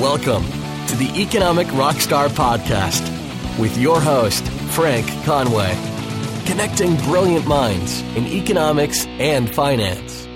Welcome to the Economic Rockstar Podcast with your host, Frank Conway, connecting brilliant minds in economics and finance.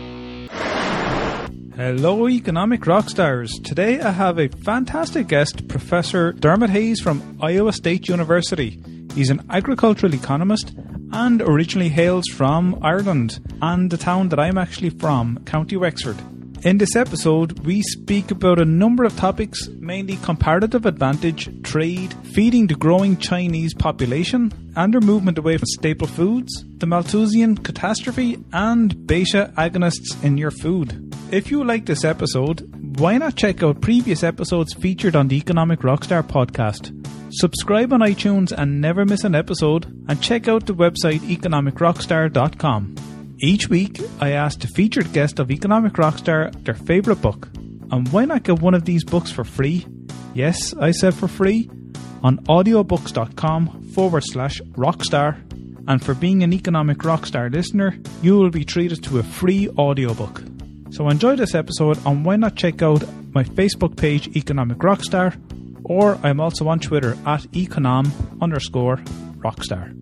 Hello, economic rockstars. Today I have a fantastic guest, Professor Dermot Hayes from Iowa State University. He's an agricultural economist and originally hails from Ireland and the town that I'm actually from, County Wexford. In this episode, we speak about a number of topics, mainly comparative advantage, trade, feeding the growing Chinese population, and their movement away from staple foods, the Malthusian catastrophe, and beta agonists in your food. If you like this episode, why not check out previous episodes featured on the Economic Rockstar podcast? Subscribe on iTunes and never miss an episode, and check out the website economicrockstar.com. Each week, I ask the featured guest of Economic Rockstar their favourite book. And why not get one of these books for free? Yes, I said for free on audiobooks.com forward slash rockstar. And for being an Economic Rockstar listener, you will be treated to a free audiobook. So enjoy this episode and why not check out my Facebook page, Economic Rockstar, or I'm also on Twitter at econom underscore rockstar.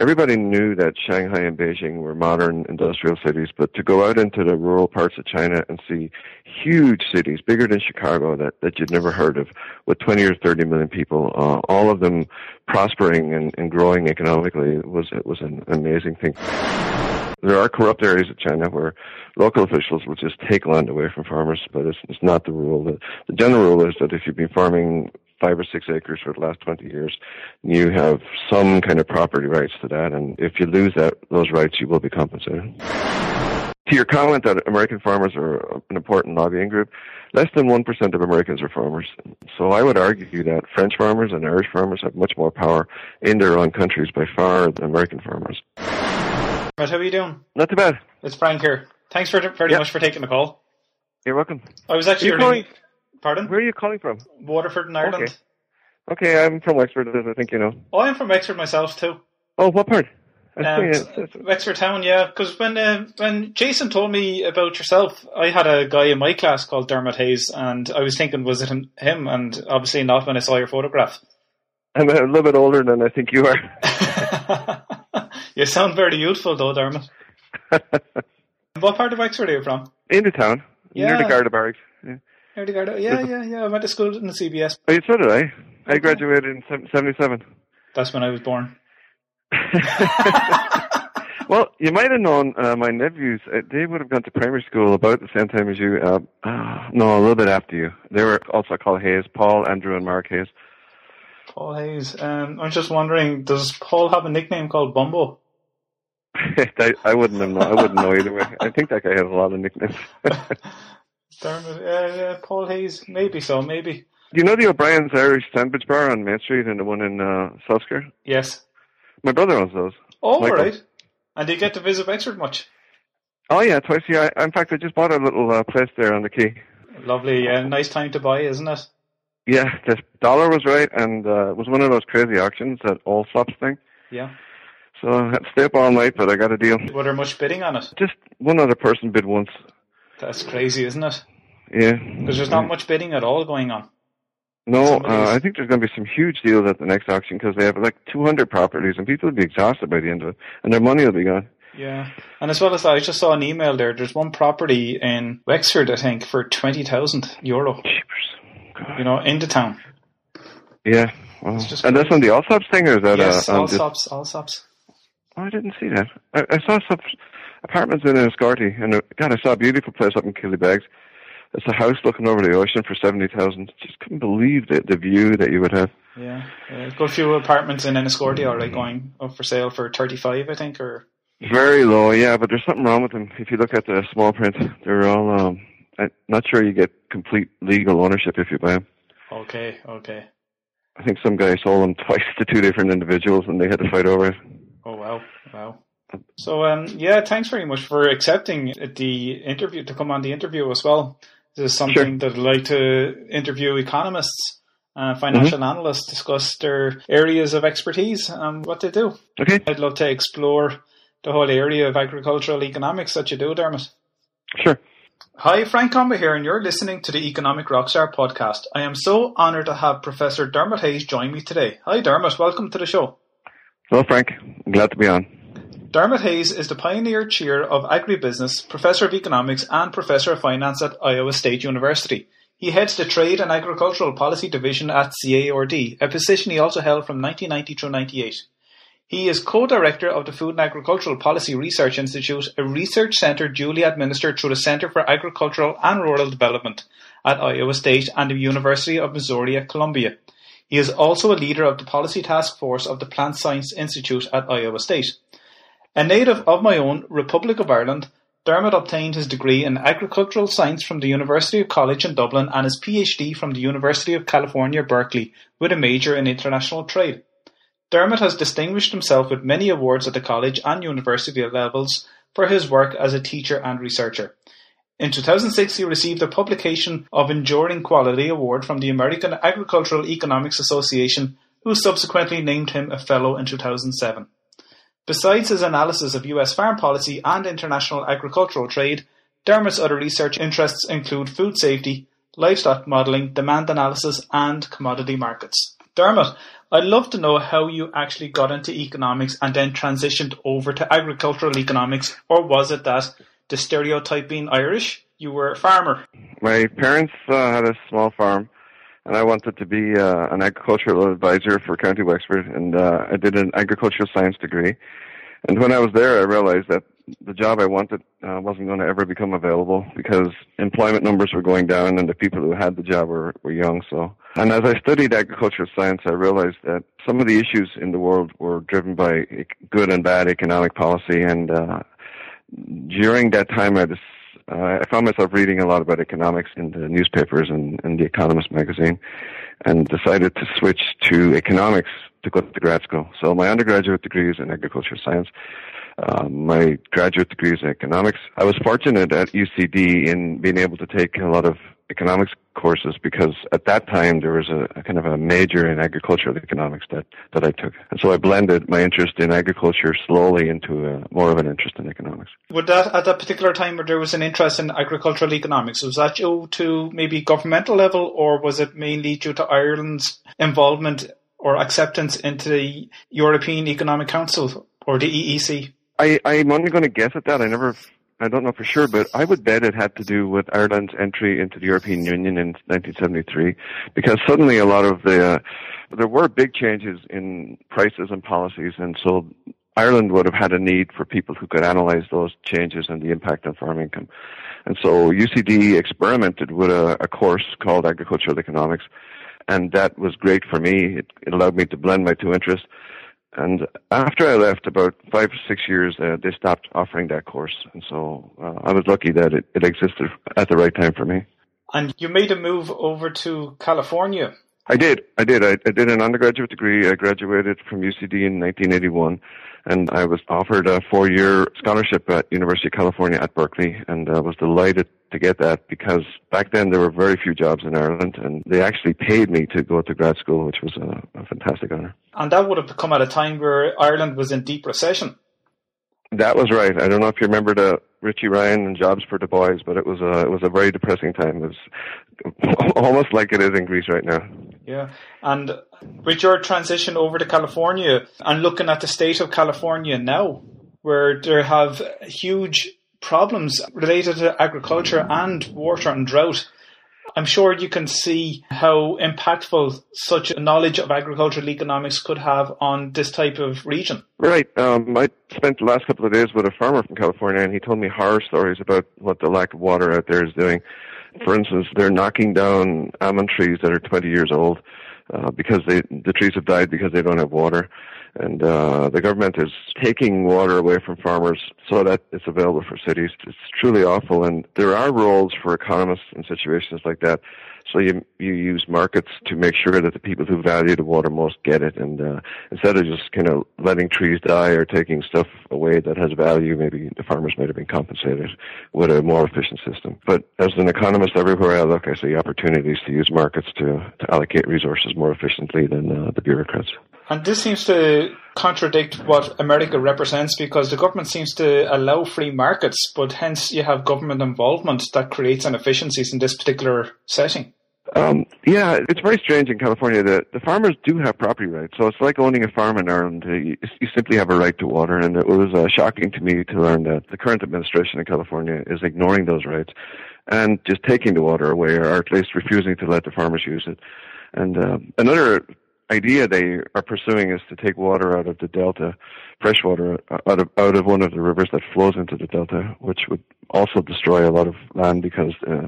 Everybody knew that Shanghai and Beijing were modern industrial cities, but to go out into the rural parts of China and see huge cities, bigger than Chicago, that, that you'd never heard of, with 20 or 30 million people, uh, all of them prospering and, and growing economically, was, it was an amazing thing. There are corrupt areas of China where local officials will just take land away from farmers, but it's, it's not the rule. The, the general rule is that if you've been farming five or six acres for the last 20 years, you have some kind of property rights to that. And if you lose that, those rights, you will be compensated. To your comment that American farmers are an important lobbying group, less than 1% of Americans are farmers. So I would argue that French farmers and Irish farmers have much more power in their own countries by far than American farmers. Right, how are you doing? Not too bad. It's Frank here. Thanks for, very Yep. much for taking the call. You're welcome. I was actually You're ringing- calling- Pardon? Where are you calling from? Waterford in Ireland. Okay. Okay, I'm from Wexford, as I think you know. Oh, I'm from Wexford myself too. Oh, what part? Um, think it's- it's- Wexford Town, yeah. Because when uh, when Jason told me about yourself, I had a guy in my class called Dermot Hayes, and I was thinking, was it him? him? And obviously not when I saw your photograph. I'm a little bit older than I think you are. you sound very youthful, though, Dermot. What part of Wexford are you from? Town, near Yeah. the Garda Barracks. Yeah. Near the Garda. Yeah, yeah, yeah. I went to school in the CBS. Oh, so did I. I graduated in 77. That's when I was born. well, you might have known uh, my nephews. Uh, they would have gone to primary school about the same time as you. Uh, no, a little bit after you. They were also called Hayes, Paul, Andrew, and Mark Hayes. Paul Hayes. Um, I'm just wondering, does Paul have a nickname called Bumbo? I, I wouldn't known. I wouldn't know either way. I think that guy has a lot of nicknames. Dermot, yeah, yeah, Paul Hayes. Maybe so, maybe. Do you know the O'Brien's Irish Sandwich Bar on Main Street and the one in uh? Yes. My brother owns those. Oh, Michael. right. And do you get to visit Wexford much? Oh yeah, twice a year. I, in fact, I just bought a little uh, place there on the quay. Lovely, uh, nice time to buy, isn't it? Yeah, the dollar was right, and uh, it was one of those crazy auctions, that all stops thing. Yeah. So I had to stay up all night, but I got a deal. Were there much bidding on it? Just one other person bid once. That's crazy, isn't it? Yeah. Because there's not much bidding at all going on. No, uh, I think there's going to be some huge deals at the next auction because they have like 200 properties, and people will be exhausted by the end of it, and their money will be gone. Yeah. And as well as that, I just saw an email there. There's one property in Wexford, I think, for 20,000 euro, you know, in the town. Yeah. Well, and that's on the Allsops thing, or is that yes, uh, on all just- stops, all stops. Oh, I didn't see that. I, I saw some apartments in Enniscorthy, and uh, God, I saw a beautiful place up in Killybegs. It's a house looking over the ocean for seventy thousand. Just couldn't believe the the view that you would have. Yeah. Uh, got a few apartments in Enniscorthy are like going up for sale for 35, I think, or Very low, yeah, but there's something wrong with them. If you look at the small print, they're all. Um, I'm not sure you get complete legal ownership if you buy them. okay, okay. I think some guy sold them twice to two different individuals, and they had to fight over it. Oh wow, wow. So um, yeah, thanks very much for accepting the interview to come on the interview as well. This is something that I'd like to interview economists, uh, financial analysts, discuss their areas of expertise and what they do. Okay, I'd love to explore the whole area of agricultural economics that you do, Dermot. sure. Hi, Frank Conway here, and you're listening to the Economic Rockstar podcast. I am so honoured to have Professor Dermot Hayes join me today. Hi, Dermot. Welcome to the show. Hello, Frank. I'm glad to be on. Dermot Hayes is the pioneer chair of agribusiness, professor of economics, and professor of finance at Iowa State University. He heads the Trade and Agricultural Policy Division at CARD, a position he also held from 1990 through 98. He is co-director of the Food and Agricultural Policy Research Institute, a research centre duly administered through the Centre for Agricultural and Rural Development at Iowa State and the University of Missouri at Columbia. He is also a leader of the Policy Task Force of the Plant Science Institute at Iowa State. A native of my own Republic of Ireland, Dermot obtained his degree in agricultural science from the University of College in Dublin and his PhD from the University of California, Berkeley, with a major in international trade. Dermot has distinguished himself with many awards at the college and university levels for his work as a teacher and researcher. In 2006 he received the Publication of Enduring Quality Award from the American Agricultural Economics Association, who subsequently named him a Fellow in 2007. Besides his analysis of US farm policy and international agricultural trade, Dermot's other research interests include food safety, livestock modelling, demand analysis, and commodity markets. Dermot, I'd love to know how you actually got into economics and then transitioned over to agricultural economics, or was it that the stereotype being Irish, you were a farmer? My parents uh, had a small farm, and I wanted to be uh, an agricultural advisor for County Wexford, and uh, I did an agricultural science degree. And when I was there, I realized that the job I wanted uh, wasn't going to ever become available because employment numbers were going down and the people who had the job were, were young. So, and as I studied agricultural science, I realized that some of the issues in the world were driven by good and bad economic policy. And uh, during that time, I uh, I found myself reading a lot about economics in the newspapers and, and the Economist magazine, and decided to switch to economics to go to grad school. So my undergraduate degree is in agricultural science, um, my graduate degree is in economics. I was fortunate at UCD in being able to take a lot of economics courses because at that time there was a, a, kind of a major in agricultural economics that, that I took. And so I blended my interest in agriculture slowly into a, more of an interest in economics. Would that, at that particular time where there was an interest in agricultural economics, was that due to maybe governmental level or was it mainly due to Ireland's involvement or acceptance into the European Economic Council or the EEC? I, I'm only going to guess at that. I never, I don't know for sure, but I would bet it had to do with Ireland's entry into the European Union in 1973, because suddenly a lot of the, uh, there were big changes in prices and policies, and so Ireland would have had a need for people who could analyze those changes and the impact on farm income. And so UCD experimented with a, a course called agricultural economics, and that was great for me. It, it allowed me to blend my two interests. And after I left, about five or six years, uh, they stopped offering that course. And so uh, I was lucky that it, it existed at the right time for me. And you made a move over to California. I did. I did. I, I did an undergraduate degree. I graduated from UCD in 1981 and I was offered a four-year scholarship at University of California at Berkeley, and I was delighted to get that because back then there were very few jobs in Ireland, and they actually paid me to go to grad school, which was a, a fantastic honor. And that would have come at a time where Ireland was in deep recession. That was right. I don't know if you remember the Richie Ryan and Jobs for the Boys, but it was a it was a very depressing time. It was almost like it is in Greece right now. Yeah, and with your transition over to California and looking at the state of California now, where there have huge problems related to agriculture and water and drought, I'm sure you can see how impactful such a knowledge of agricultural economics could have on this type of region. Right. Um, I spent the last couple of days with a farmer from California, and he told me horror stories about what the lack of water out there is doing. For instance, they're knocking down almond trees that are 20 years old uh, because they, the trees have died because they don't have water and uh, the government is taking water away from farmers so that it's available for cities. It's truly awful, and there are roles for economists in situations like that. So you you use markets to make sure that the people who value the water most get it, and uh, instead of just kind of letting trees die or taking stuff away that has value, maybe the farmers might have been compensated with a more efficient system. But as an economist, everywhere I look, I see opportunities to use markets to to allocate resources more efficiently than uh, the bureaucrats. And this seems to contradict what America represents because the government seems to allow free markets, but hence you have government involvement that creates inefficiencies in this particular setting. Um, yeah, it's very strange in California that the farmers do have property rights. So it's like owning a farm in Ireland. You, simply have a right to water, and it was uh, shocking to me to learn that the current administration in California is ignoring those rights and just taking the water away, or at least refusing to let the farmers use it. And uh, another idea they are pursuing is to take water out of the delta, fresh water out of out of one of the rivers that flows into the delta, which would also destroy a lot of land because uh,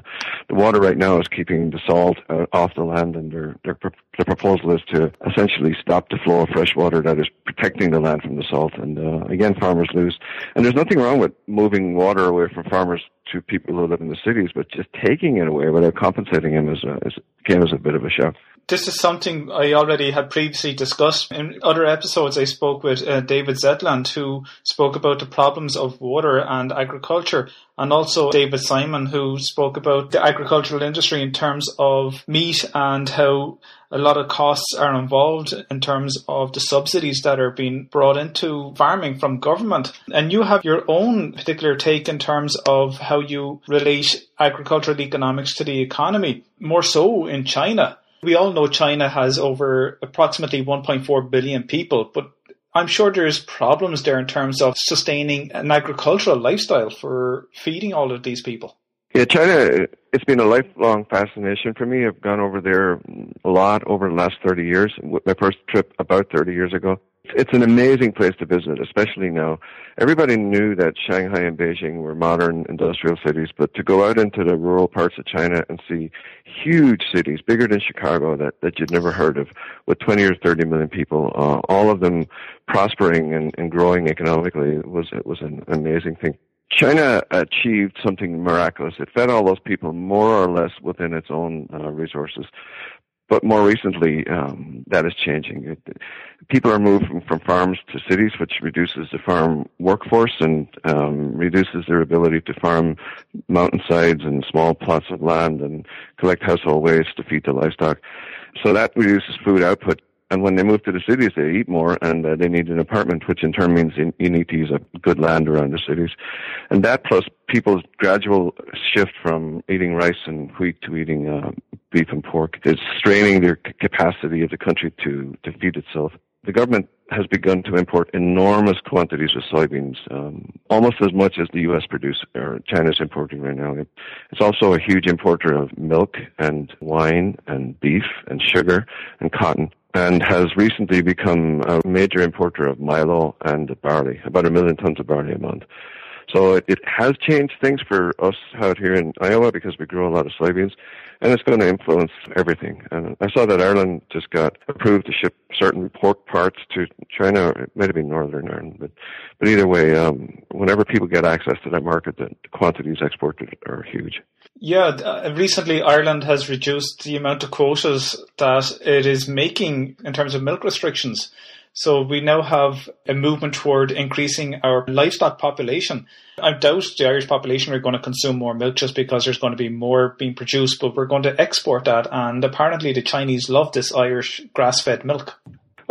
the water right now is keeping the salt uh, off the land, and their their their proposal is to essentially stop the flow of fresh water that is protecting the land from the salt. And uh, again, farmers lose. And there's nothing wrong with moving water away from farmers to people who live in the cities, but just taking it away without compensating them is, a, is came as a bit of a shock this is something I already had previously discussed. In other episodes, I spoke with uh, David Zetland, who spoke about the problems of water and agriculture, and also David Simon, who spoke about the agricultural industry in terms of meat and how a lot of costs are involved in terms of the subsidies that are being brought into farming from government. And you have your own particular take in terms of how you relate agricultural economics to the economy, more so in China we all know China has over approximately 1.4 billion people, but I'm sure there's problems there in terms of sustaining an agricultural lifestyle for feeding all of these people. Yeah, China, it's been a lifelong fascination for me. I've gone over there a lot over the last 30 years. My first trip about 30 years ago. It's an amazing place to visit, especially now. Everybody knew that Shanghai and Beijing were modern industrial cities, but to go out into the rural parts of China and see huge cities, bigger than Chicago, that, that you'd never heard of, with 20 or 30 million people, uh, all of them prospering and, and growing economically, was, it was an amazing thing. China achieved something miraculous. It fed all those people more or less within its own uh, resources. But more recently, um, that is changing. It, people are moving from farms to cities, which reduces the farm workforce and um, reduces their ability to farm mountainsides and small plots of land and collect household waste to feed the livestock. So that reduces food output and when they move to the cities, they eat more and uh, they need an apartment, which in turn means you need to use a good land around the cities. And that plus people's gradual shift from eating rice and wheat to eating uh, beef and pork is straining their capacity of the country to, to feed itself. The government has begun to import enormous quantities of soybeans, um, almost as much as the U.S. produces or China is importing right now. It's also a huge importer of milk and wine and beef and sugar and cotton and has recently become a major importer of milo and barley, about a million tons of barley a month. So it, it has changed things for us out here in Iowa because we grow a lot of soybeans, and it's going to influence everything. And I saw that Ireland just got approved to ship certain pork parts to China. It might have been Northern Ireland, but but either way, um, whenever people get access to that market, the quantities exported are huge. Yeah, uh, recently Ireland has reduced the amount of quotas that it is making in terms of milk restrictions. So we now have a movement toward increasing our livestock population. I doubt the Irish population are going to consume more milk just because there's going to be more being produced, but we're going to export that. And apparently the Chinese love this Irish grass fed milk.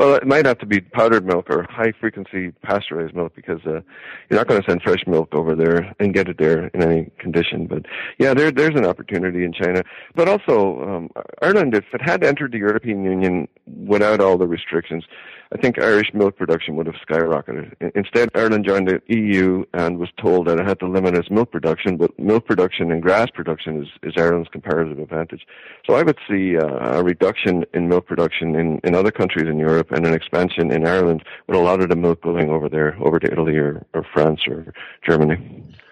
Well, it might have to be powdered milk or high frequency pasteurized milk because uh, you're not going to send fresh milk over there and get it there in any condition. But yeah, there, there's an opportunity in China. But also, um, Ireland, if it had entered the European Union without all the restrictions, I think Irish milk production would have skyrocketed. Instead, Ireland joined the EU and was told that it had to limit its milk production, but milk production and grass production is, is Ireland's comparative advantage. So I would see uh, a reduction in milk production in, in other countries in Europe and an expansion in Ireland with a lot of the milk going over there, over to Italy or, or France or Germany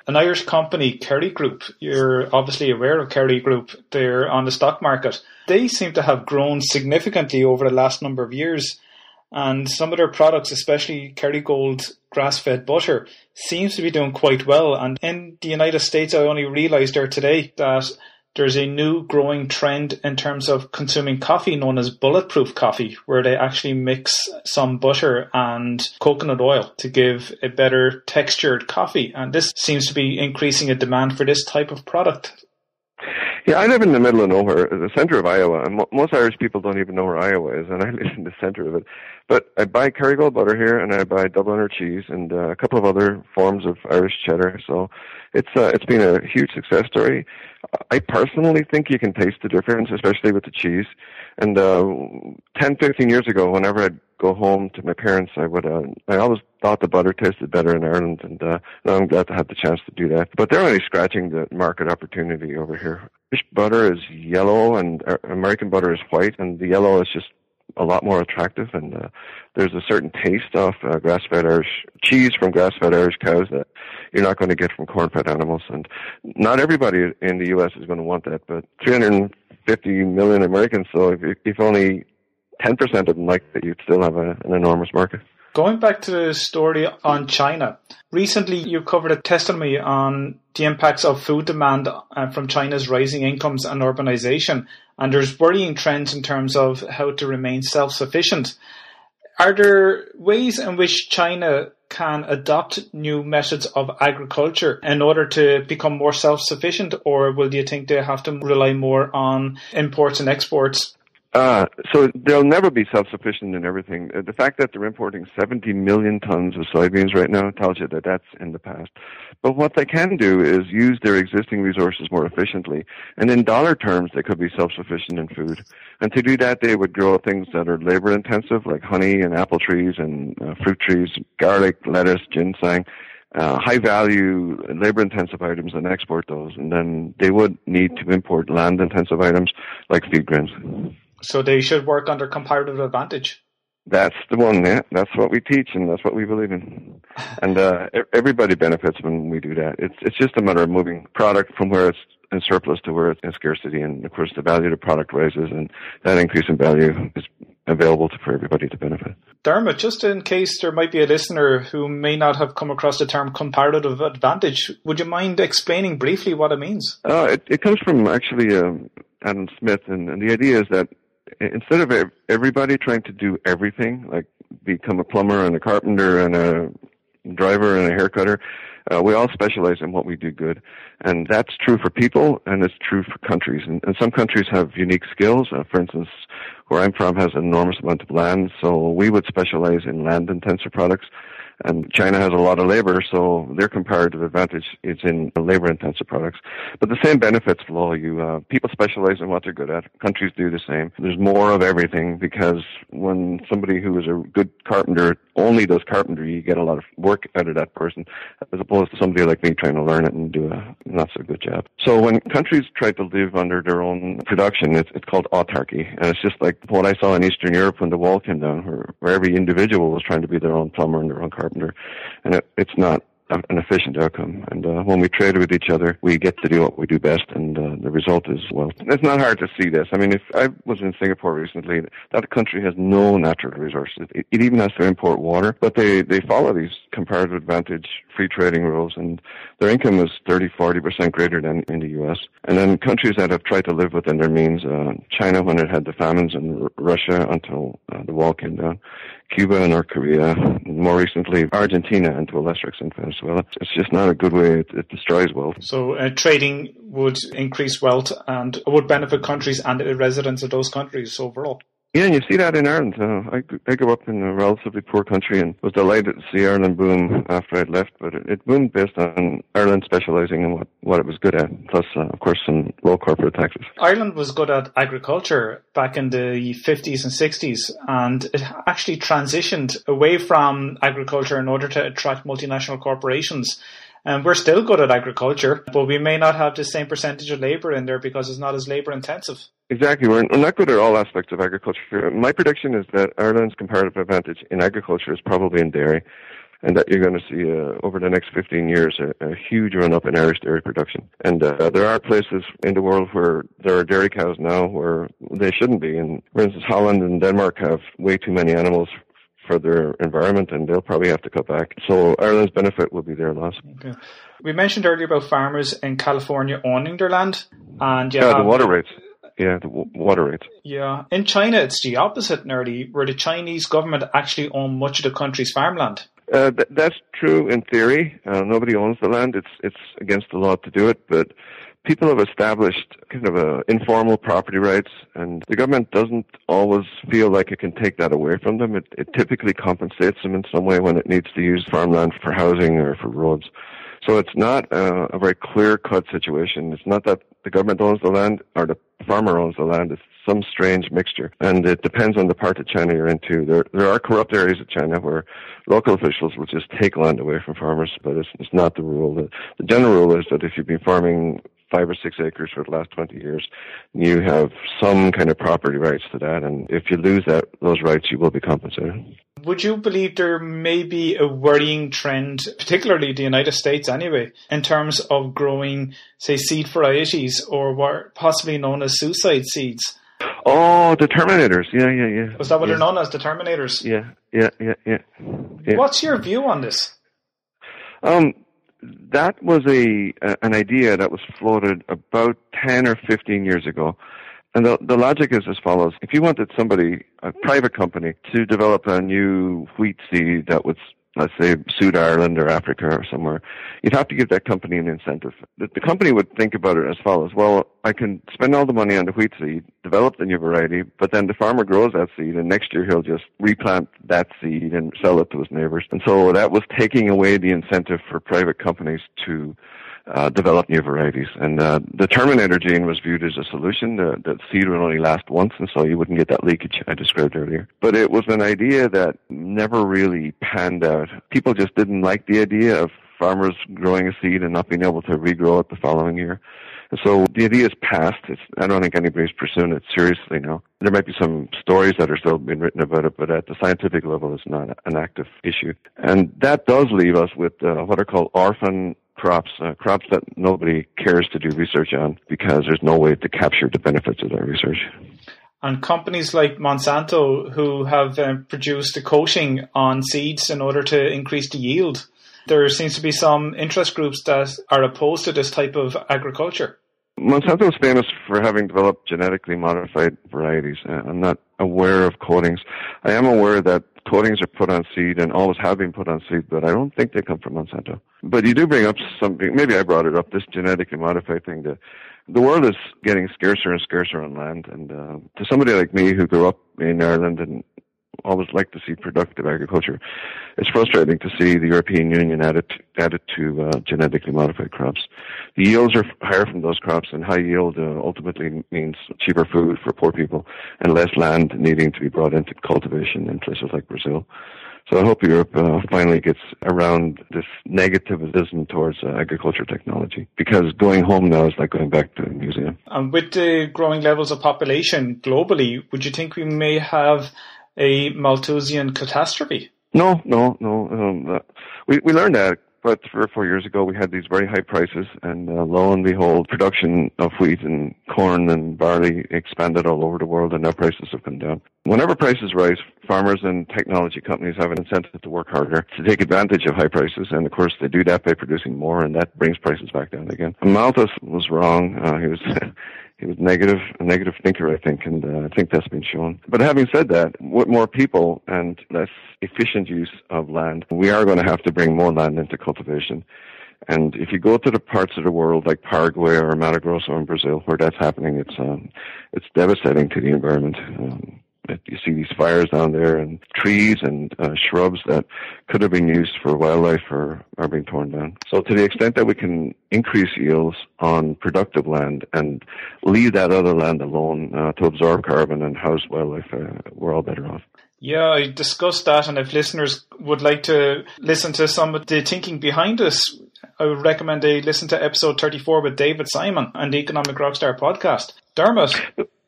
an Irish company, Kerry Group, you're obviously aware of Kerry Group, they're on the stock market. They seem to have grown significantly over the last number of years. And some of their products, especially Kerrygold grass fed butter, seems to be doing quite well. And in the United States, I only realized there today that there's a new growing trend in terms of consuming coffee known as bulletproof coffee, where they actually mix some butter and coconut oil to give a better textured coffee. And this seems to be increasing a demand for this type of product. Yeah, I live in the middle of nowhere, the center of Iowa, and mo- most Irish people don't even know where Iowa is, and I live in the center of it. But I buy Kerrygold butter here, and I buy Dubliner cheese, and uh, a couple of other forms of Irish cheddar. So it's uh, it's been a huge success story. I personally think you can taste the difference, especially with the cheese. And uh, 10, 15 years ago, whenever I'd go home to my parents, I would. Uh, I always thought the butter tasted better in Ireland, and uh, I'm glad to have the chance to do that. But they're only scratching the market opportunity over here. Fish butter is yellow, and uh, American butter is white, and the yellow is just a lot more attractive. And uh, there's a certain taste of uh, grass-fed Irish cheese from grass-fed Irish cows that you're not going to get from corn-fed animals. And not everybody in the U.S. is going to want that, but 350 million Americans. So if, if only 10% of them like it, you'd still have a, an enormous market. Going back to the story on China, recently you covered a testimony on the impacts of food demand uh, from China's rising incomes and urbanization, and there's worrying trends in terms of how to remain self-sufficient. Are there ways in which China can adopt new methods of agriculture in order to become more self-sufficient, or will you think they have to rely more on imports and exports uh, so they'll never be self-sufficient in everything. Uh, the fact that they're importing 70 million tons of soybeans right now tells you that that's in the past. But what they can do is use their existing resources more efficiently. And in dollar terms, they could be self-sufficient in food. And to do that, they would grow things that are labor intensive, like honey and apple trees and uh, fruit trees, garlic, lettuce, ginseng. Uh, high value labor intensive items and export those and then they would need to import land intensive items like feed grains. So they should work under comparative advantage. That's the one, yeah. That's what we teach, and that's what we believe in. And uh, everybody benefits when we do that. It's it's just a matter of moving product from where it's in surplus to where it's in scarcity, and of course the value of the product rises, and that increase in value is available to, for everybody to benefit. Dermot, just in case there might be a listener who may not have come across the term comparative advantage, would you mind explaining briefly what it means? Uh, it, it comes from actually um, Adam Smith, and, and the idea is that instead of everybody trying to do everything, like become a plumber and a carpenter and a driver and a haircutter, uh, we all specialize in what we do good. And that's true for people and it's true for countries. And, and some countries have unique skills. Uh, for instance, where I'm from has an enormous amount of land, so we would specialize in land intensive products and China has a lot of labor, so their comparative advantage is in labor-intensive products. But the same benefits flow. You uh, people specialize in what they're good at. Countries do the same. There's more of everything because when somebody who is a good carpenter only does carpentry, you get a lot of work out of that person, as opposed to somebody like me trying to learn it and do a not so good job. So when countries try to live under their own production, it's it's called autarky, and it's just like what I saw in Eastern Europe when the wall came down, where, where every individual was trying to be their own plumber and their own carpenter carpenter, and it, it's not an efficient outcome. And uh, when we trade with each other, we get to do what we do best, and uh, the result is well. It's not hard to see this. I mean, if I was in Singapore recently, that country has no natural resources. It, it even has to import water, but they they follow these comparative advantage free trading rules, and their income is 30, 40 percent greater than in the U.S. And then countries that have tried to live within their means, uh, China when it had the famines, and R- Russia until uh, the wall came down. Cuba and North Korea, more recently Argentina, and to a lesser extent Venezuela. It's just not a good way. It, it destroys wealth. So uh, trading would increase wealth and would benefit countries and the residents of those countries overall. Yeah, and you see that in Ireland. Uh, I, I grew up in a relatively poor country and was delighted to see Ireland boom after I'd left, but it, it boomed based on Ireland specialising in what, what it was good at, plus, uh, of course, some low corporate taxes. Ireland was good at agriculture back in the 50s and 60s, and it actually transitioned away from agriculture in order to attract multinational corporations. And we're still good at agriculture, but we may not have the same percentage of labour in there because it's not as labour intensive. Exactly. We're, not good at all aspects of agriculture. My prediction is that Ireland's comparative advantage in agriculture is probably in dairy, and that you're going to see uh, over the next 15 years a, a huge run up in Irish dairy production. And uh, there are places in the world where there are dairy cows now where they shouldn't be. And for instance, Holland and Denmark have way too many animals for their environment, and they'll probably have to cut back. So Ireland's benefit will be their loss. Okay. We mentioned earlier about farmers in California owning their land, and yeah, the water rates. Yeah, the w- water rates. Yeah, in China it's the opposite nearly, where the Chinese government actually own much of the country's farmland. Uh, th- that's true in theory. Uh, nobody owns the land. It's it's against the law to do it, but people have established kind of a informal property rights, and the government doesn't always feel like it can take that away from them. It, it typically compensates them in some way when it needs to use farmland for housing or for roads. So it's not a, a very clear-cut situation. It's not that the government owns the land or the farmer owns the land. It's some strange mixture, and it depends on the part of China you're into. There, there are corrupt areas of China where local officials will just take land away from farmers, but it's, it's not the rule. The, the general rule is that if you've been farming five or six acres for the last 20 years, you have some kind of property rights to that. And if you lose that, those rights, you will be compensated. Would you believe there may be a worrying trend, particularly the United States anyway, in terms of growing, say, seed varieties or what possibly known as suicide seeds? Oh, the Terminators. Yeah, yeah, yeah. Was that what yeah. they're known as, the Terminators? Yeah, yeah, yeah, yeah. yeah. What's your view on this? Um, that was a an idea that was floated about 10 or 15 years ago. And the, the logic is as follows. If you wanted somebody, a private company, to develop a new wheat seed that was let's say suit Ireland or Africa or somewhere, you'd have to give that company an incentive. The, the, company would think about it as follows. Well, I can spend all the money on the wheat seed, develop the new variety, but then the farmer grows that seed and next year he'll just replant that seed and sell it to his neighbors. And so that was taking away the incentive for private companies to uh, develop new varieties. And uh, the Terminator gene was viewed as a solution. The, the seed would only last once, and so you wouldn't get that leakage I described earlier. But it was an idea that never really panned out. People just didn't like the idea of farmers growing a seed and not being able to regrow it the following year. And so the idea is past. It's, I don't think anybody's pursuing it seriously now. There might be some stories that are still being written about it, but at the scientific level, it's not an active issue. And that does leave us with uh, what are called orphan crops, uh, crops that nobody cares to do research on because there's no way to capture the benefits of that research. And companies like Monsanto, who have um, produced a coating on seeds in order to increase the yield, there seems to be some interest groups that are opposed to this type of agriculture. Monsanto is famous for having developed genetically modified varieties. Uh, I'm not aware of coatings. I am aware that coatings are put on seed and always have been put on seed, but I don't think they come from Monsanto. But you do bring up something, maybe I brought it up, this genetically modified thing. The, the world is getting scarcer and scarcer on land, and uh, to somebody like me who grew up in Ireland and always like to see productive agriculture. It's frustrating to see the European Union added to, added to uh, genetically modified crops. The yields are higher from those crops, and high yield uh, ultimately means cheaper food for poor people and less land needing to be brought into cultivation in places like Brazil. So I hope Europe uh, finally gets around this negativism towards uh, agriculture technology because going home now is like going back to a museum. And with the growing levels of population globally, would you think we may have a Malthusian catastrophe? No, no, no. Um, uh, we we learned that about three or four years ago. We had these very high prices, and uh, lo and behold, production of wheat and corn and barley expanded all over the world, and now prices have come down. Whenever prices rise, farmers and technology companies have an incentive to work harder to take advantage of high prices, and of course they do that by producing more, and that brings prices back down again. Malthus was wrong. Uh, he was he was negative, a negative thinker, I think, and uh, I think that's been shown. But having said that, with more people and less efficient use of land, we are going to have to bring more land into cultivation. And if you go to the parts of the world like Paraguay or Mato Grosso in Brazil, where that's happening, it's um, it's devastating to the environment. Um, you see these fires down there, and trees and uh, shrubs that could have been used for wildlife are, are being torn down. So, to the extent that we can increase yields on productive land and leave that other land alone uh, to absorb carbon and house wildlife, uh, we're all better off. Yeah, I discussed that, and if listeners would like to listen to some of the thinking behind this, I would recommend they listen to episode 34 with David Simon and the Economic Rockstar podcast. Dermot.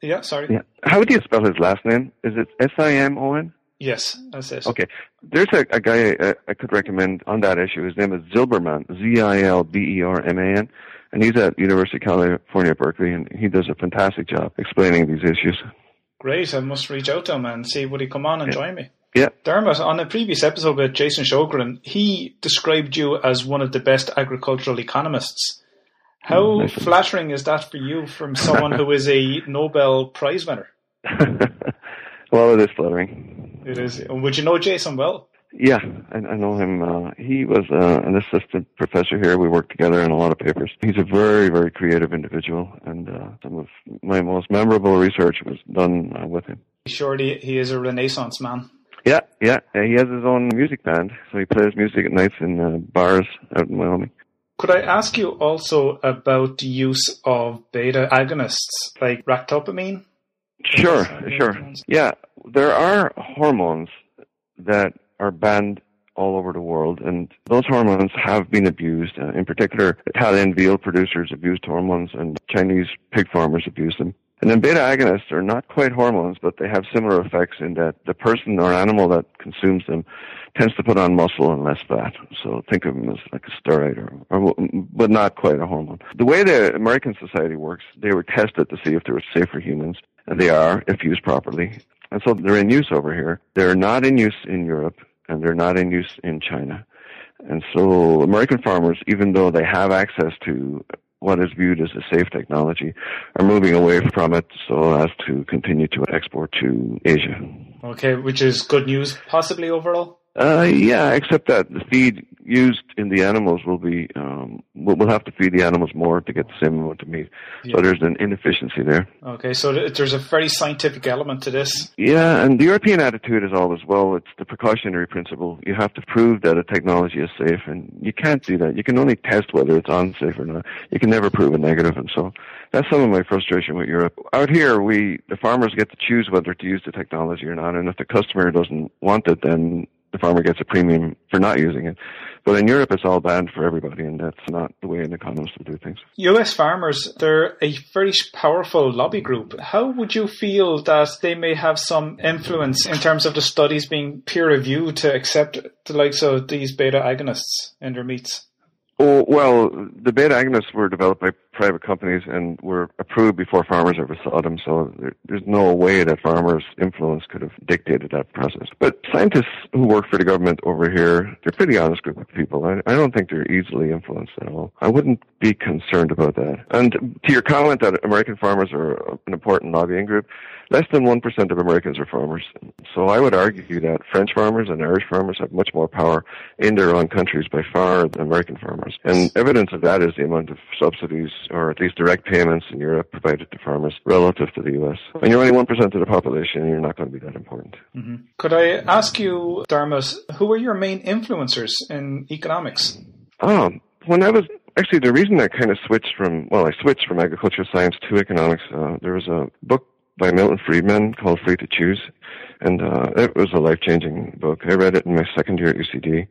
Yeah, sorry. Yeah. How would you spell his last name? Is it S I M O N? Yes, that's it. Okay. There's a, a guy I, I, could recommend on that issue. His name is Zilberman, Z I L B E R M A N, and he's at University of California, Berkeley, and he does a fantastic job explaining these issues. Great. I must reach out to him and see would he come on and yeah. join me. Yeah. Dermot, on a previous episode with Jason Shogren, he described you as one of the best agricultural economists. How nice flattering is that for you from someone who is a Nobel Prize winner? well, it is flattering. It is. Would you know Jason well? Yeah, I, I know him. Uh, he was uh, an assistant professor here. We worked together on a lot of papers. He's a very, very creative individual, and uh, some of my most memorable research was done uh, with him. Surely he is a Renaissance man. Yeah, yeah. He has his own music band, so he plays music at nights in uh, bars out in Wyoming. Could I ask you also about the use of beta agonists like ractopamine? Sure, sure. Yeah, there are hormones that are banned all over the world, and those hormones have been abused. Uh, in particular, Italian veal producers abused hormones, and Chinese pig farmers abuse them. And then beta agonists are not quite hormones, but they have similar effects in that the person or animal that consumes them tends to put on muscle and less fat. So think of them as like a steroid, or, or but not quite a hormone. The way the American society works, they were tested to see if they were safe for humans, and they are if used properly. And so they're in use over here. They're not in use in Europe, and they're not in use in China. And so American farmers, even though they have access to what is viewed as a safe technology are moving away from it so as to continue to export to Asia. Okay, which is good news possibly overall? Uh, yeah, except that the feed used in the animals will be, um, we'll, have to feed the animals more to get the same amount of meat. Yeah. So there's an inefficiency there. Okay, so there's a very scientific element to this. Yeah, and the European attitude is always, well, it's the precautionary principle. You have to prove that a technology is safe, and you can't do that. You can only test whether it's unsafe or not. You can never prove a negative, and so that's some of my frustration with Europe. Out here, we, the farmers get to choose whether to use the technology or not, and if the customer doesn't want it, then the farmer gets a premium for not using it. But in Europe, it's all banned for everybody, and that's not the way an economist will do things. US farmers, they're a very powerful lobby group. How would you feel that they may have some influence in terms of the studies being peer reviewed to accept the likes of these beta agonists in their meats? Oh, well, the beta agonists were developed by private companies and were approved before farmers ever saw them, so there, there's no way that farmers' influence could have dictated that process. But scientists who work for the government over here, they're a pretty honest group of people. I, I don't think they're easily influenced at all. I wouldn't be concerned about that. And to your comment that American farmers are an important lobbying group, less than 1% of Americans are farmers. So I would argue that French farmers and Irish farmers have much more power in their own countries by far than American farmers. And evidence of that is the amount of subsidies or at least direct payments in Europe provided to farmers relative to the US. When you're only 1% of the population, you're not going to be that important. Mm-hmm. Could I ask you, Dermot, who are your main influencers in economics? Oh, when I was actually the reason I kind of switched from well, I switched from agricultural science to economics. Uh, there was a book by Milton Friedman called Free to Choose. And uh, it was a life changing book. I read it in my second year at UCD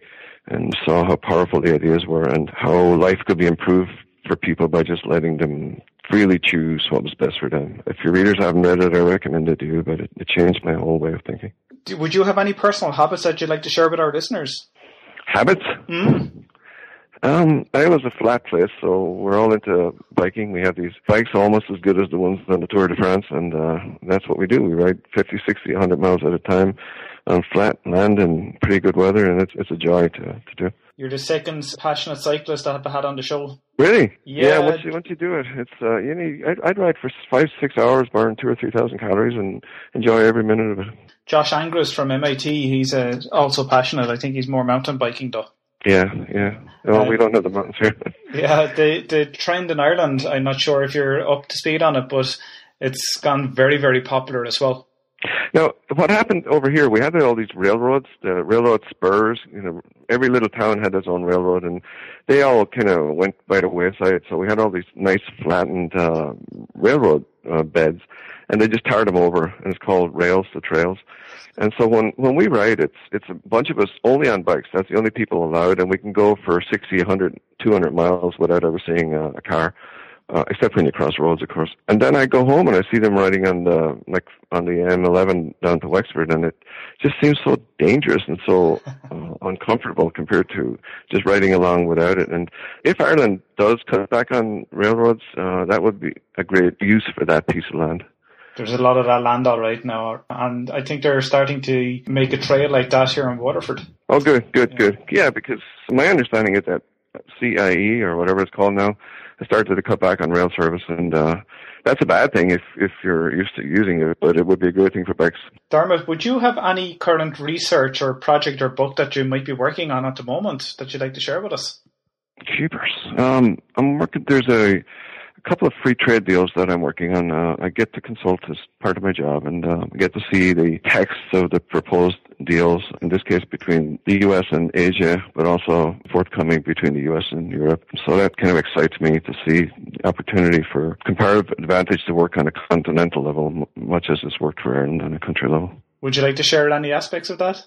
and saw how powerful the ideas were and how life could be improved for people by just letting them freely choose what was best for them. If your readers haven't read it, I recommend to you, but it, it changed my whole way of thinking. Would you have any personal habits that you'd like to share with our listeners? Habits? Mm? Um, was a flat place, so we're all into biking. We have these bikes almost as good as the ones on the Tour de France, and uh, that's what we do. We ride 50, 60, 100 miles at a time on flat land in pretty good weather, and it's it's a joy to to do. You're the second passionate cyclist I've had on the show. Really? Yeah. yeah once you once you do it, it's uh, you know I'd, I'd ride for five six hours, burn two or three thousand calories, and enjoy every minute of it. Josh Angrist from MIT, he's uh, also passionate. I think he's more mountain biking though. Yeah, yeah. Well, uh, we don't have the mountains here. yeah, the the trend in Ireland. I'm not sure if you're up to speed on it, but it's gone very, very popular as well. Now, what happened over here? We had all these railroads, the railroad spurs. You know, every little town had its own railroad, and they all kind of went by the wayside. So we had all these nice flattened uh, railroad uh, beds, and they just tarred them over, and it's called rails to trails. And so when when we ride, it's it's a bunch of us only on bikes. That's the only people allowed, and we can go for 60, 100, 200 miles without ever seeing a, a car, uh, except when you cross roads, of course. And then I go home and I see them riding on the like on the M11 down to Wexford, and it just seems so dangerous and so uh, uncomfortable compared to just riding along without it. And if Ireland does cut back on railroads, uh, that would be a great use for that piece of land there's a lot of that land all right now, and I think they're starting to make a trail like that here in Waterford. Oh, good, good, yeah. good. Yeah, because my understanding is that CIE or whatever it's called now started to cut back on rail service, and uh, that's a bad thing if if you're used to using it, but it would be a good thing for bikes. Dermot, would you have any current research or project or book that you might be working on at the moment that you'd like to share with us? Cheapers. Um, I'm working. There's a a couple of free trade deals that I'm working on. Uh, I get to consult as part of my job and uh, get to see the text of the proposed deals, in this case between the U.S. and Asia, but also forthcoming between the U.S. and Europe. So that kind of excites me to see the opportunity for comparative advantage to work on a continental level, much as it's worked for Ireland on a country level. Would you like to share any aspects of that?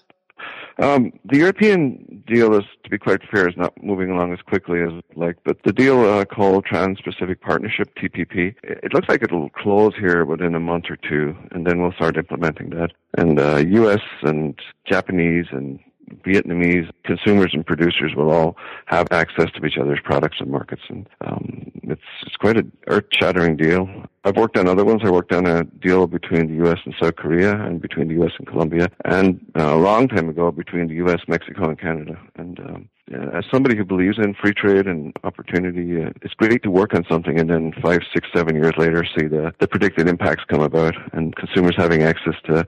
Um, the European deal is, to be quite fair, is not moving along as quickly as like, but the deal uh, called Trans-Pacific Partnership (TPP), it looks like it'll close here within a month or two, and then we'll start implementing that. And uh, U.S. and Japanese and Vietnamese consumers and producers will all have access to each other's products and markets, and um, it's it's quite an earth-shattering deal. I've worked on other ones. I worked on a deal between the U.S. and South Korea, and between the U.S. and Colombia, and uh, a long time ago between the U.S., Mexico, and Canada. And um, as somebody who believes in free trade and opportunity, uh, it's great to work on something and then five, six, seven years later see the, the predicted impacts come about and consumers having access to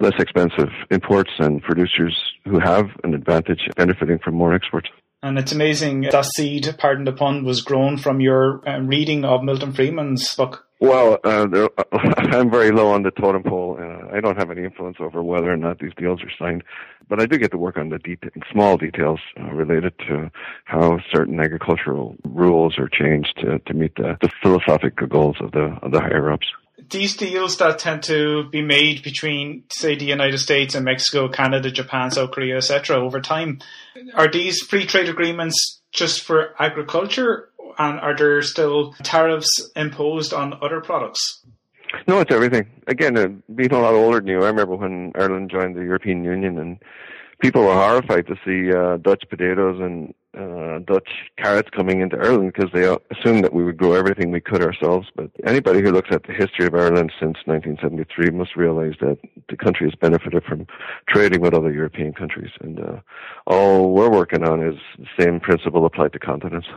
less expensive imports and producers who have an advantage benefiting from more exports. And it's amazing that seed, pardon the pun, was grown from your um, reading of Milton Friedman's book. Well, uh, I'm very low on the totem pole. Uh, I don't have any influence over whether or not these deals are signed, but I do get to work on the detail, small details uh, related to how certain agricultural rules are changed to, to meet the, the philosophical goals of the of the higher ups these deals that tend to be made between, say, the United States and Mexico, Canada, Japan, South Korea, etc., over time, are these free trade agreements just for agriculture, and are there still tariffs imposed on other products? No, it's everything. Again, uh, being a lot older than you, I remember when Ireland joined the European Union and people were horrified to see uh, Dutch potatoes and uh, Dutch carrots coming into Ireland because they assumed that we would grow everything we could ourselves. But anybody who looks at the history of Ireland since 1973 must realize that the country has benefited from trading with other European countries. And uh, all we're working on is the same principle applied to continents.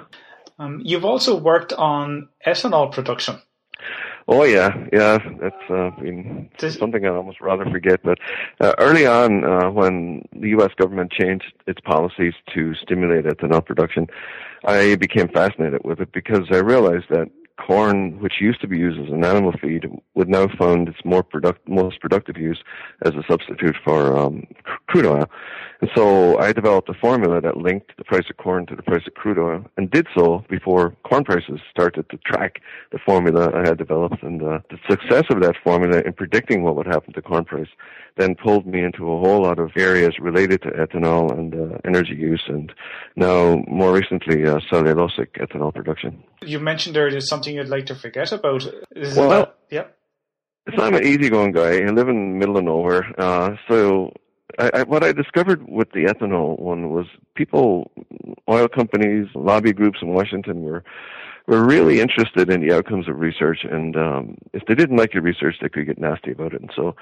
Um, you've also worked on ethanol production. Oh yeah, yeah. That's uh, mean, something I almost rather forget. But uh, early on, uh, when the U.S. government changed its policies to stimulate ethanol production, I became fascinated with it because I realized that corn, which used to be used as an animal feed, would now find its more product, most productive use as a substitute for um, crude oil. And so I developed a formula that linked the price of corn to the price of crude oil, and did so before corn prices started to track the formula I had developed. And uh, the success of that formula in predicting what would happen to corn price then pulled me into a whole lot of areas related to ethanol and uh, energy use, and now more recently uh, cellulosic ethanol production. You mentioned is something you'd like to forget about. Is well, yeah. So I'm an easygoing guy. I live in the middle of nowhere, uh, so I, I, what I discovered with the ethanol one was people, oil companies, lobby groups in Washington were were really interested in the outcomes of research, and um, if they didn't like your research, they could get nasty about it. And so,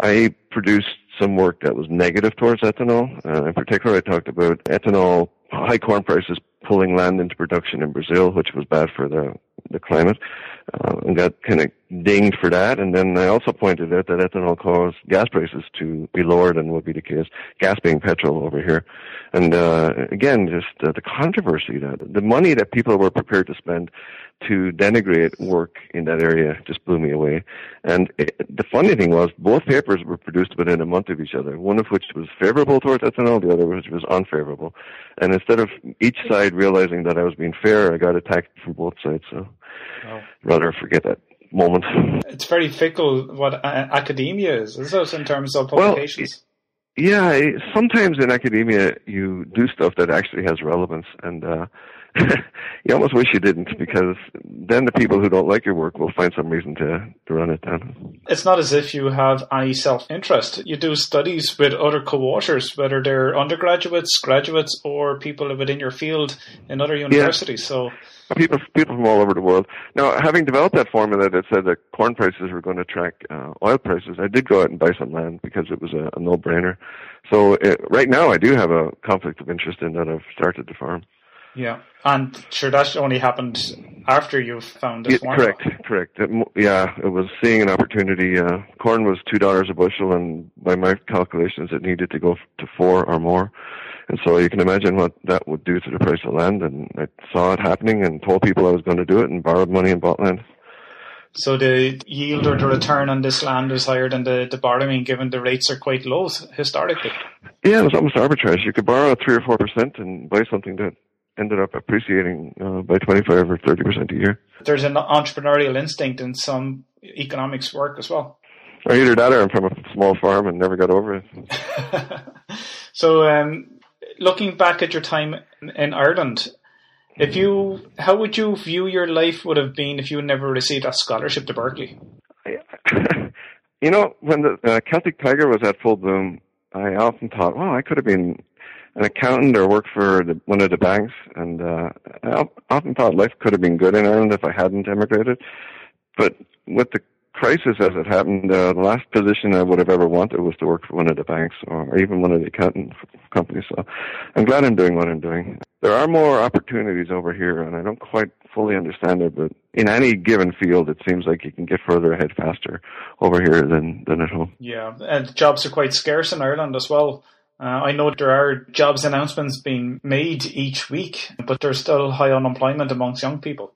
I produced some work that was negative towards ethanol. Uh, in particular, I talked about ethanol, high corn prices pulling land into production in Brazil, which was bad for the the climate, uh, and got kind of dinged for that. And then I also pointed out that ethanol caused gas prices to be lower than would be the case, gas being petrol over here. And uh, again, just uh, the controversy that the money that people were prepared to spend to denigrate work in that area just blew me away. And it, the funny thing was, both papers were produced within a month of each other, one of which was favorable towards ethanol, the other which was unfavorable. And instead of each side realizing that I was being fair, I got attacked from both sides. So oh. rather forget that moment. It's very fickle what academia is, is it, in terms of publications? Well, yeah, sometimes in academia you do stuff that actually has relevance, and uh, you almost wish you didn't because then the people who don't like your work will find some reason to, to run it down. It's not as if you have any self interest. You do studies with other co authors, whether they're undergraduates, graduates, or people within your field in other universities. Yeah. So people people from all over the world. Now, having developed that formula that said that corn prices were going to track uh, oil prices, I did go out and buy some land because it was a, a no brainer. So it, right now, I do have a conflict of interest in that I've started the farm. Yeah, and sure, that only happened after you found this. Yeah, correct, correct. It, yeah, it was seeing an opportunity. Uh, corn was two dollars a bushel, and by my calculations, it needed to go to four or more. And so you can imagine what that would do to the price of land. And I saw it happening, and told people I was going to do it, and borrowed money and bought land. So the yield or the return on this land is higher than the, the borrowing, given the rates are quite low historically. Yeah, it was almost arbitrage. You could borrow three or four percent and buy something that ended up appreciating uh, by 25 or 30 percent a year. There's an entrepreneurial instinct in some economics work as well. Or either that or I'm from a small farm and never got over it. so, um, looking back at your time in Ireland, if you, how would you view your life would have been if you never received a scholarship to Berkeley? you know, when the uh, Celtic Tiger was at full bloom, I often thought, well, I could have been an accountant or worked for the, one of the banks, and uh, I often thought life could have been good in Ireland if I hadn't emigrated. But with the crisis as it happened, uh, the last position I would have ever wanted was to work for one of the banks or even one of the accounting companies. So I'm glad I'm doing what I'm doing. There are more opportunities over here, and I don't quite fully understand it, but in any given field, it seems like you can get further ahead faster over here than, than at home. Yeah, and jobs are quite scarce in Ireland as well. Uh, I know there are jobs announcements being made each week, but there's still high unemployment amongst young people.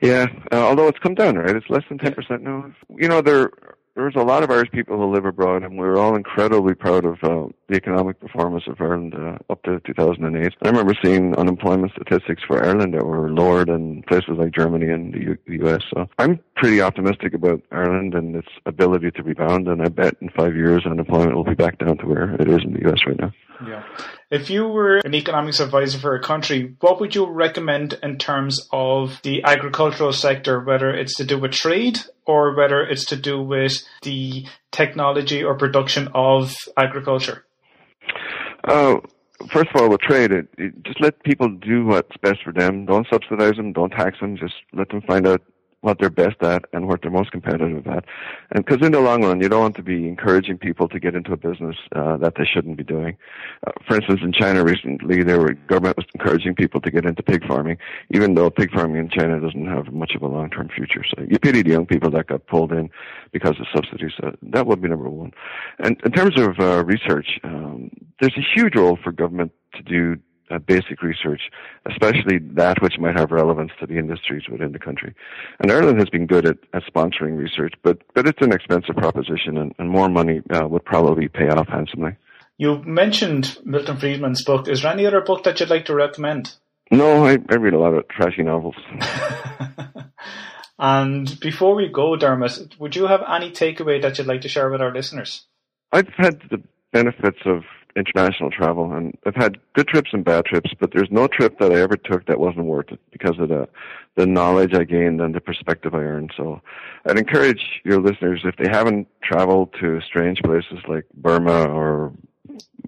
Yeah, uh, although it's come down, right? It's less than 10% now. You know, there there's a lot of Irish people who live abroad, and we're all incredibly proud of uh, the economic performance of Ireland uh, up to 2008. I remember seeing unemployment statistics for Ireland that were lower than places like Germany and the, U- the US. So I'm pretty optimistic about Ireland and its ability to rebound, and I bet in five years unemployment will be back down to where it is in the US right now. Yeah. If you were an economics advisor for a country, what would you recommend in terms of the agricultural sector, whether it's to do with trade or whether it's to do with the technology or production of agriculture? Uh, first of all, with trade, it, it, just let people do what's best for them. Don't subsidize them. Don't tax them. Just let them find out what they're best at and what they're most competitive at. And because in the long run, you don't want to be encouraging people to get into a business uh, that they shouldn't be doing. Uh, for instance, in China recently, the government was encouraging people to get into pig farming, even though pig farming in China doesn't have much of a long-term future. So you pity the young people that got pulled in because of subsidies. So that would be number one. And in terms of uh, research, um, there's a huge role for government to do uh, basic research, especially that which might have relevance to the industries within the country. And Ireland has been good at, at sponsoring research, but, but it's an expensive proposition and, and more money uh, would probably pay off handsomely. You mentioned Milton Friedman's book. Is there any other book that you'd like to recommend? No, I, I read a lot of trashy novels. and before we go, Dermot, would you have any takeaway that you'd like to share with our listeners? I've had the benefits of international travel, and I've had good trips and bad trips, but there's no trip that I ever took that wasn't worth it because of the the knowledge I gained and the perspective I earned. So, I'd encourage your listeners if they haven't traveled to strange places like Burma or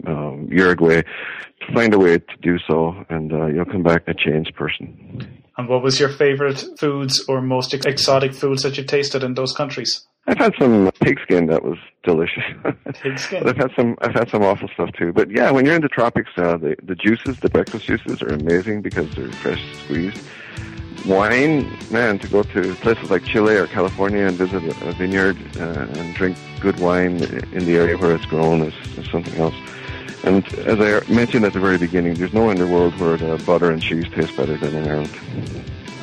um, Uruguay, to find a way to do so, and uh, you'll come back a changed person. And what was your favorite foods or most exotic foods that you tasted in those countries? I've had some pigskin that was delicious. Pigskin. I've had some. I've had some awful stuff too. But yeah, when you're in the tropics, uh, the the juices, the breakfast juices, are amazing because they're fresh squeezed. Wine, man, to go to places like Chile or California and visit a, vineyard uh, and drink good wine in the area where it's grown is, is something else. And as I mentioned at the very beginning, there's nowhere in the world where the butter and cheese taste better than in Ireland.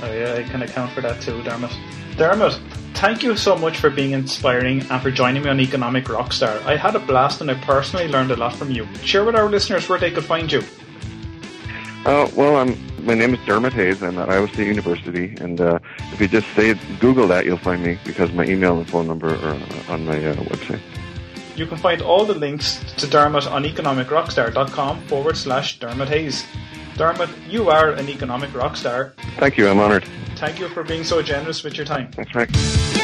Oh yeah, I can account for that too, Dermot. Dermot, thank you so much for being inspiring and for joining me on Economic Rockstar. I had a blast and I personally learned a lot from you. Share with our listeners where they could find you. Uh, well, I'm, my name is Dermot Hayes. I'm at Iowa State University, and uh, if you just say Google that, you'll find me because my email and phone number are on my uh, website. You can find all the links to Dermot on economicrockstar.com forward slash Dermot Hayes. Dermot, you are an economic rock star. Thank you, I'm honoured. Thank you for being so generous with your time. That's right.